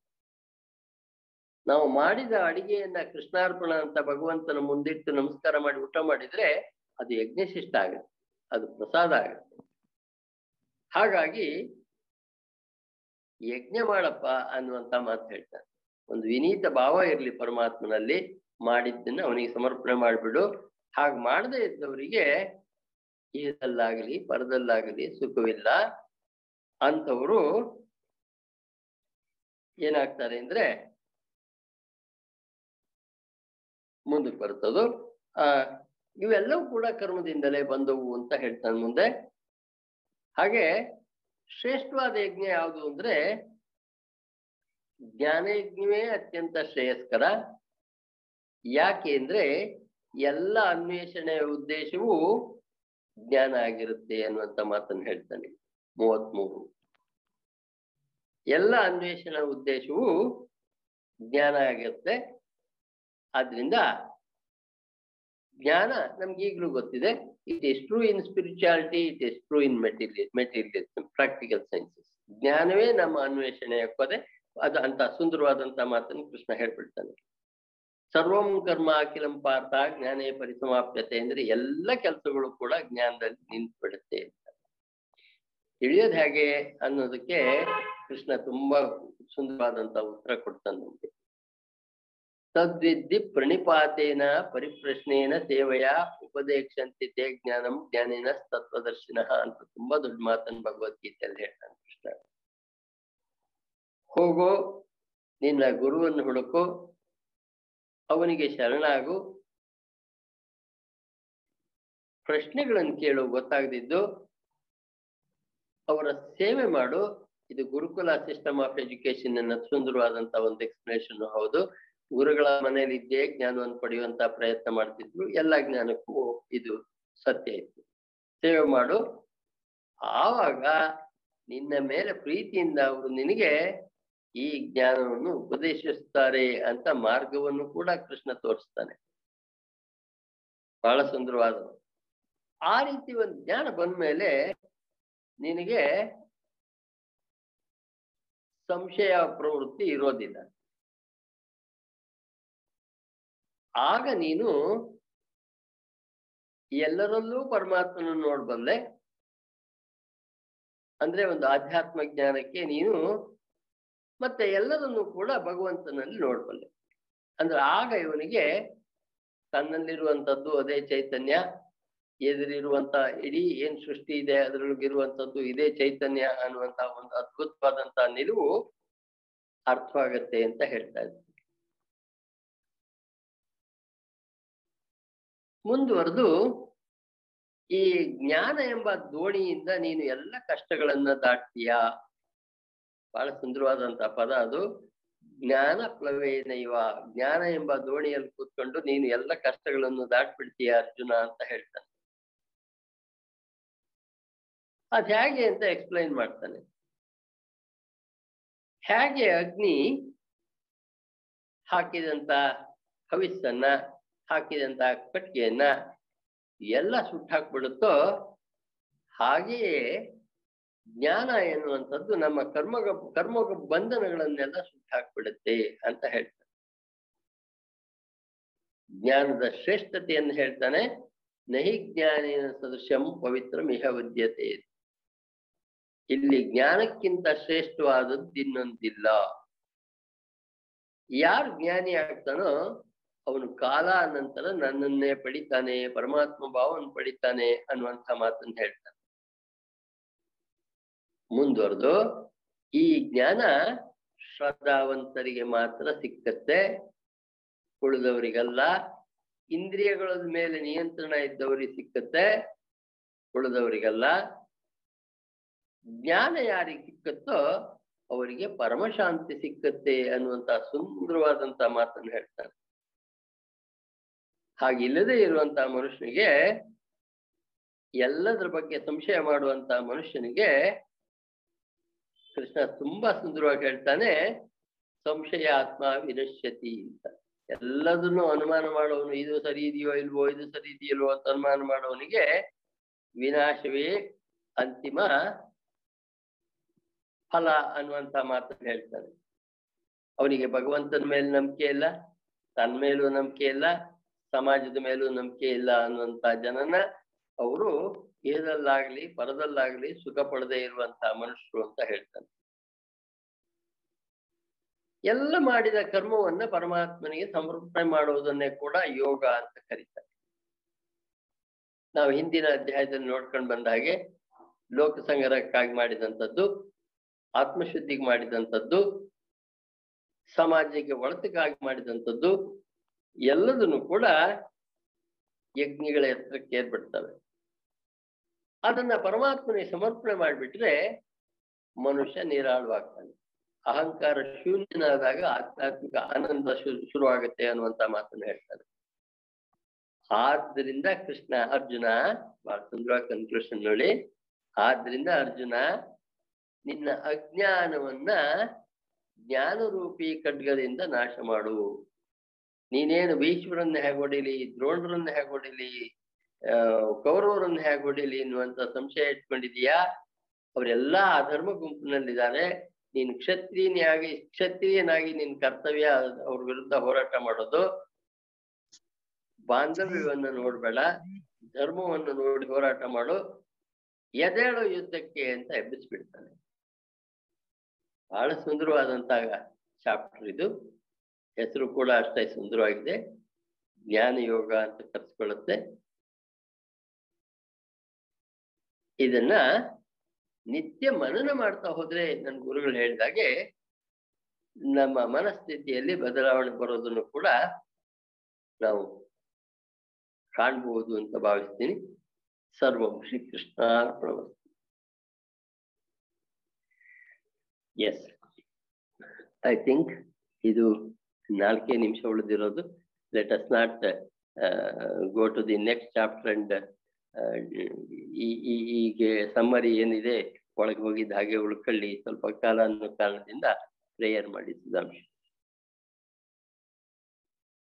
ನಾವು ಮಾಡಿದ ಅಡಿಗೆಯನ್ನ ಕೃಷ್ಣಾರ್ಪಣ ಅಂತ ಭಗವಂತನ ಮುಂದಿಟ್ಟು ನಮಸ್ಕಾರ ಮಾಡಿ ಊಟ ಮಾಡಿದ್ರೆ ಅದು ಯಜ್ಞಶಿಷ್ಟ ಆಗುತ್ತೆ, ಅದು ಪ್ರಸಾದ ಆಗುತ್ತೆ. ಹಾಗಾಗಿ ಯಜ್ಞ ಮಾಡಪ್ಪ ಅನ್ನುವಂತ ಮಾತು ಹೇಳ್ತಾನೆ ಒಂದು ವಿನೀತ ಭಾವ ಇರ್ಲಿ ಪರಮಾತ್ಮನಲ್ಲಿ ಮಾಡಿದ್ದನ್ನ ಅವನಿಗೆ ಸಮರ್ಪಣೆ ಮಾಡಿಬಿಡು. ಹಾಗೆ ಮಾಡದೇ ಇದ್ದವರಿಗೆ ಇದಲ್ಲಾಗಲಿ ಪರದಲ್ಲಾಗಲಿ ಸುಖವಿಲ್ಲ. ಅಂಥವರು ಏನಾಗ್ತಾರೆ ಅಂದ್ರೆ ಮುಂದಕ್ಕೆ ಬರ್ತದು. ಆ, ಇವೆಲ್ಲವೂ ಕೂಡ ಕರ್ಮದಿಂದಲೇ ಬಂದವು ಅಂತ ಹೇಳ್ತಾನೆ ಮುಂದೆ. ಹಾಗೆ ಶ್ರೇಷ್ಠವಾದ ಯಜ್ಞ ಯಾವುದು ಅಂದ್ರೆ ಜ್ಞಾನಯಜ್ಞವೇ ಅತ್ಯಂತ ಶ್ರೇಯಸ್ಕರ. ಯಾಕೆ ಅಂದ್ರೆ ಎಲ್ಲ ಅನ್ವೇಷಣೆಯ ಉದ್ದೇಶವು ಜ್ಞಾನ ಆಗಿರುತ್ತೆ ಅನ್ನುವಂತ ಮಾತನ್ನು ಹೇಳ್ತಾನೆ ಮೂವತ್ಮೂರು. ಎಲ್ಲ ಅನ್ವೇಷಣಾ ಉದ್ದೇಶವು ಜ್ಞಾನ ಆಗಿರುತ್ತೆ. ಆದ್ರಿಂದ ಜ್ಞಾನ ನಮ್ಗೆ ಈಗಲೂ ಗೊತ್ತಿದೆ. It is true in spirituality it is true in material material practical sciences ಜ್ಞಾನವೇ ನಮ್ಮ ಅನ್ವೇಷಣೆಯ ಪದೆ ಅದು ಅಂತ ಸುಂದರವಾದಂತ ಮಾತನ್ನು ಕೃಷ್ಣ ಹೇಳ್ಬಿಡ್ತಾನೆ. ಸರ್ವಂ ಕರ್ಮ ಅಖಿಲಂ ಪಾರ್ಥ ಜ್ಞಾನೇ ಪರಿಸಮಾಪ್ಯತೆ ಅಂದ್ರೆ ಎಲ್ಲ ಕೆಲಸಗಳು ಕೂಡ ಜ್ಞಾನದಲ್ಲಿ ನಿಂತ್ಬಿಡುತ್ತೆ ಅಂತ. ತಿಳಿಯೋದ್ ಹೇಗೆ ಅನ್ನೋದಕ್ಕೆ ಕೃಷ್ಣ ತುಂಬಾ ಸುಂದರವಾದಂತ ಉತ್ತರ ಕೊಡ್ತಾನೆ ನಮ್ಗೆ. ತದ್ವಿದ್ಯ ಪ್ರಣಿಪಾತೇನ ಪರಿಪ್ರಶ್ನೇನ ಸೇವೆಯ ಉಪದೇಶಂತಿ ಜ್ಞಾನಂ ಜ್ಞಾನಿನ ತತ್ವದರ್ಶಿನ ಅಂತ ತುಂಬಾ ದೊಡ್ಡ ಮಾತನ್ನು ಭಗವದ್ಗೀತೆಯಲ್ಲಿ ಹೇಳ್ತಾನೆ ಕೃಷ್ಣ. ಹೋಗೋ, ನಿನ್ನ ಗುರುವನ್ನು ಹುಡುಕು, ಅವನಿಗೆ ಶರಣಾಗು. ಪ್ರಶ್ನೆಗಳನ್ನು ಕೇಳು, ಗೊತ್ತಾಗದಿದ್ದು ಅವರ ಸೇವೆ ಮಾಡು. ಇದು ಗುರುಕುಲ ಸಿಸ್ಟಮ್ ಆಫ್ ಎಜುಕೇಶನ್ ಅನ್ನ ಸುಂದರವಾದಂತ ಒಂದು ಎಕ್ಸ್ಪ್ಲನೇಷನ್ ಹೌದು, ಗುರುಗಳ ಮನೆಯಲ್ಲಿ ಇದ್ದೇ ಜ್ಞಾನವನ್ನು ಪಡೆಯುವಂತ ಪ್ರಯತ್ನ ಮಾಡ್ತಿದ್ರು. ಎಲ್ಲ ಜ್ಞಾನಕ್ಕೂ ಇದು ಸತ್ಯ ಇತ್ತು. ಸೇವೆ ಮಾಡು. ಆವಾಗ ನಿನ್ನ ಮೇಲೆ ಪ್ರೀತಿಯಿಂದ ಅವರು ನಿನಗೆ ಈ ಜ್ಞಾನವನ್ನು ಉಪದೇಶಿಸುತ್ತಾರೆ ಅಂತ ಮಾರ್ಗವನ್ನು ಕೂಡ ಕೃಷ್ಣ ತೋರಿಸ್ತಾನೆ. ಬಹಳ ಸುಂದರವಾದ. ಆ ರೀತಿ ಒಂದು ಜ್ಞಾನ ಬಂದ್ಮೇಲೆ ನಿನಗೆ ಸಂಶಯ ಪ್ರವೃತ್ತಿ ಇರೋದಿಲ್ಲ. ಆಗ ನೀನು ಎಲ್ಲರಲ್ಲೂ ಪರಮಾತ್ಮನ ನೋಡ್ಬಲ್ಲೆ ಅಂದ್ರೆ ಒಂದು ಆಧ್ಯಾತ್ಮ ಜ್ಞಾನಕ್ಕೆ ನೀನು ಮತ್ತೆ ಎಲ್ಲರನ್ನು ಕೂಡ ಭಗವಂತನಲ್ಲಿ ನೋಡ್ಬಲ್ಲೆ ಅಂದ್ರೆ ಆಗ ಇವನಿಗೆ ತನ್ನಲ್ಲಿರುವಂತದ್ದು ಅದೇ ಚೈತನ್ಯ ಎದುರಿರುವಂತ ಇಡೀ ಏನ್ ಸೃಷ್ಟಿ ಇದೆ ಅದರೊಳಗಿರುವಂತದ್ದು ಇದೇ ಚೈತನ್ಯ ಅನ್ನುವಂತ ಒಂದು ಅದ್ಭುತವಾದಂತ ನಿಲುವು ಅರ್ಥವಾಗತ್ತೆ ಅಂತ ಹೇಳ್ತಾ ಇದ್ದೀನಿ ಮುಂದುವರೆದು ಈ ಜ್ಞಾನ ಎಂಬ ದೋಣಿಯಿಂದ ನೀನು ಎಲ್ಲ ಕಷ್ಟಗಳನ್ನ ದಾಟ್ತೀಯಾ? ಬಹಳ ಸುಂದರವಾದಂತಹ ಪದ ಅದು. ಜ್ಞಾನ ಪ್ಲವೇನೈವ ಜ್ಞಾನ ಎಂಬ ದೋಣಿಯಲ್ಲಿ ಕೂತ್ಕೊಂಡು ನೀನು ಎಲ್ಲ ಕಷ್ಟಗಳನ್ನು ದಾಟ್ಬಿಡ್ತೀಯ ಅರ್ಜುನ ಅಂತ ಹೇಳ್ತಾನೆ. ಅದ್ ಹೇಗೆ ಅಂತ ಎಕ್ಸ್ಪ್ಲೈನ್ ಮಾಡ್ತಾನೆ. ಹೇಗೆ ಅಗ್ನಿ ಹಾಕಿದಂತ ಹವಿಸ್ಸನ್ನ, ಹಾಕಿದಂತ ಕಟ್ಟಿಗೆಯನ್ನ ಎಲ್ಲ ಸುಟ್ಟಾಕ್ಬಿಡುತ್ತೋ ಹಾಗೆಯೇ ಜ್ಞಾನ ಎನ್ನುವಂಥದ್ದು ನಮ್ಮ ಕರ್ಮ ಕರ್ಮಗ ಬಂಧನಗಳನ್ನೆಲ್ಲ ಸುಟ್ಟಾಕ್ಬಿಡುತ್ತೆ ಅಂತ ಹೇಳ್ತಾರೆ. ಜ್ಞಾನದ ಶ್ರೇಷ್ಠತೆಯನ್ನು ಹೇಳ್ತಾನೆ, ನಹಿ ಜ್ಞಾನಿನ ಸದೃಶಂ ಪವಿತ್ರ ಮಿಹ ವಿದ್ಯತೆ ಇಲ್ಲಿ ಜ್ಞಾನಕ್ಕಿಂತ ಶ್ರೇಷ್ಠವಾದದ್ದು ಇನ್ನೊಂದಿಲ್ಲ. ಯಾರು ಜ್ಞಾನಿ ಆಗ್ತಾನೋ, ಅವನು ಕಾಲ ನಂತರ ನನ್ನನ್ನೇ ಪಡಿತಾನೆ, ಪರಮಾತ್ಮ ಭಾವವನ್ನು ಪಡಿತಾನೆ ಅನ್ನುವಂಥ ಮಾತನ್ನು ಹೇಳ್ತಾನೆ. ಮುಂದುವರೆದು. ಈ ಜ್ಞಾನ ಶ್ರದ್ಧಾವಂತರಿಗೆ ಮಾತ್ರ ಸಿಕ್ಕತ್ತೆ. ಉಳಿದವರಿಗಲ್ಲ. ಇಂದ್ರಿಯಗಳ ಮೇಲೆ ನಿಯಂತ್ರಣ ಇದ್ದವರಿಗೆ ಸಿಕ್ಕತ್ತೆ. ಉಳಿದವರಿಗಲ್ಲ. ಜ್ಞಾನ ಯಾರಿಗೆ ಸಿಕ್ಕತ್ತೋ ಅವರಿಗೆ ಪರಮಶಾಂತಿ ಸಿಕ್ಕತ್ತೆ ಅನ್ನುವಂತ ಸುಂದರವಾದಂತ ಮಾತನ್ನು ಹೇಳ್ತಾರೆ. ಹಾಗಿಲ್ಲದೆ ಇರುವಂತ ಮನುಷ್ಯನಿಗೆ ಎಲ್ಲದರ ಬಗ್ಗೆ ಸಂಶಯ ಮಾಡುವಂತ ಮನುಷ್ಯನಿಗೆ ಕೃಷ್ಣ ತುಂಬಾ ಸುಂದರವಾಗಿ ಹೇಳ್ತಾನೆ, ಸಂಶಯ ಆತ್ಮ ವಿನಶ್ಯತಿ ಅಂತ. ಎಲ್ಲದನ್ನು ಅನುಮಾನ ಮಾಡೋನು ಇದು ಸರಿ ಇದೆಯೋ ಇಲ್ವೋ, ಇದು ಸರಿ ಇದೆಯಲ್ವೋ ಅಂತ ಅನುಮಾನ ಮಾಡೋನಿಗೆ ವಿನಾಶವೇ ಅಂತಿಮ ಫಲ ಅನ್ನುವಂತ ಮಾತನ್ನು ಹೇಳ್ತಾನೆ. ಅವನಿಗೆ ಭಗವಂತನ ಮೇಲೆ ನಂಬಿಕೆ ಇಲ್ಲ ತನ್ನ ಮೇಲೂ ನಂಬಿಕೆ ಇಲ್ಲ, ಸಮಾಜದ ಮೇಲೂ ನಂಬಿಕೆ ಇಲ್ಲ ಅನ್ನುವಂತ ಜನನ ಅವರು ಏದಲ್ಲಾಗ್ಲಿ ಪರದಲ್ಲಾಗ್ಲಿ ಸುಖ ಪಡದೇ ಇರುವಂತಹ ಮನುಷ್ಯರು ಅಂತ ಹೇಳ್ತಾನೆ ಎಲ್ಲ ಮಾಡಿದ ಕರ್ಮವನ್ನ ಪರಮಾತ್ಮನಿಗೆ ಸಮರ್ಪಣೆ ಮಾಡುವುದನ್ನೇ ಕೂಡ ಯೋಗ ಅಂತ ಕರೀತಾರೆ. ನಾವು ಹಿಂದಿನ ಅಧ್ಯಾಯದಲ್ಲಿ ನೋಡ್ಕೊಂಡು ಬಂದ ಹಾಗೆ ಲೋಕ ಸಂಗ್ರಹಕ್ಕಾಗಿ ಮಾಡಿದಂಥದ್ದು, ಆತ್ಮಶುದ್ಧಿಗೆ ಮಾಡಿದಂಥದ್ದು, ಸಮಾಜಕ್ಕೆ ಒಳತಕ್ಕಾಗಿ ಮಾಡಿದಂಥದ್ದು, ಎಲ್ಲದನ್ನು ಕೂಡ ಯಜ್ಞಗಳ ಎತ್ತರಕ್ಕೆ ಏರ್ಬಿಡ್ತವೆ ಅದನ್ನ ಪರಮಾತ್ಮನಿಗೆ ಸಮರ್ಪಣೆ ಮಾಡಿಬಿಟ್ರೆ ಮನುಷ್ಯ ನೀರಾಳವಾಗ್ತಾನೆ. ಅಹಂಕಾರ ಶೂನ್ಯನಾದಾಗ ಆಧ್ಯಾತ್ಮಿಕ ಆನಂದ ಶುರುವಾಗುತ್ತೆ ಅನ್ನುವಂತ ಮಾತನ್ನು ಹೇಳ್ತಾರೆ. ಆದ್ರಿಂದ ಕೃಷ್ಣ ಅರ್ಜುನ, ಬಹಳ ಸುಂದರವಾಗಿ ಕನ್ಕ್ಲೂಷನ್ ನೋಡಿ. ಆದ್ರಿಂದ ಅರ್ಜುನ, ನಿನ್ನ ಅಜ್ಞಾನವನ್ನ ಜ್ಞಾನರೂಪಿ ಖಡ್ಗದಿಂದ ನಾಶ ಮಾಡು. ನೀನೇನು ಭೀಷ್ಮರನ್ನ ಹೇಗೆ ಹೊಡಿಲಿ, ದ್ರೋಣರನ್ನ ಹೇಗೆ ಹೊಡಿಲಿ ಕೌರವರನ್ನ ಹೇಗೆ ಹೊಡಿಲಿ ಎನ್ನುವಂತ ಸಂಶಯ ಇಟ್ಕೊಂಡಿದೀಯಾ ಅವರೆಲ್ಲಾ ಅಧರ್ಮ ಗುಂಪಿನಲ್ಲಿದ್ದಾರೆ. ನೀನ್ ಕ್ಷತ್ರಿಯನಾಗಿ ಕ್ಷತ್ರಿಯನಾಗಿ ನಿನ್ ಕರ್ತವ್ಯ ಅವ್ರ ವಿರುದ್ಧ ಹೋರಾಟ ಮಾಡೋದು. ಬಾಂಧವ್ಯವನ್ನ ನೋಡ್ಬೇಡ, ಧರ್ಮವನ್ನು ನೋಡಿ ಹೋರಾಟ ಮಾಡು. ಎದೆಳು ಯುದ್ಧಕ್ಕೆ ಅಂತ ಎಬ್ಬಿಸ್ಬಿಡ್ತಾನೆ. ಬಹಳ ಸುಂದರವಾದಂತಹ ಚಾಪ್ಟರ್ ಇದು. ಹೆಸರು ಕೂಡ ಅಷ್ಟೇ ಸುಂದರವಾಗಿದೆ. ಜ್ಞಾನ ಯೋಗ ಅಂತ ಕರೆಸ್ಕೊಳ್ಳುತ್ತೆ. ಇದನ್ನ ನಿತ್ಯ ಮನನ ಮಾಡ್ತಾ ಹೋದ್ರೆ ನನ್ನ ಗುರುಗಳು ಹೇಳಿದಾಗೆ ನಮ್ಮ ಮನಸ್ಥಿತಿಯಲ್ಲಿ ಬದಲಾವಣೆ ಬರೋದನ್ನು ಕೂಡ ನಾವು ಕಾಣ್ಬಹುದು ಅಂತ ಭಾವಿಸ್ತೀನಿ. ಸರ್ವಂ ಶ್ರೀ ಕೃಷ್ಣಾರ್ಪಣವಸ್ತು ಎಸ್ ಐ ಥಿಂಕ್ ಇದು ನಾಲ್ಕೇ ನಿಮಿಷ ಉಳಿದಿರೋದು. Let us not go to the next chapter and ಈ, ಈ- ಹೀಗೆ ಸಮ್ಮರಿ ಏನಿದೆ, ಒಳಗೆ ಹೋಗಿದ್ದ ಹಾಗೆ ಉಳ್ಕೊಳ್ಳಿ. ಸ್ವಲ್ಪ ಕಾಲ ಅನ್ನೋ ಕಾರಣದಿಂದ ಪ್ರೇಯರ್ ಮಾಡಿ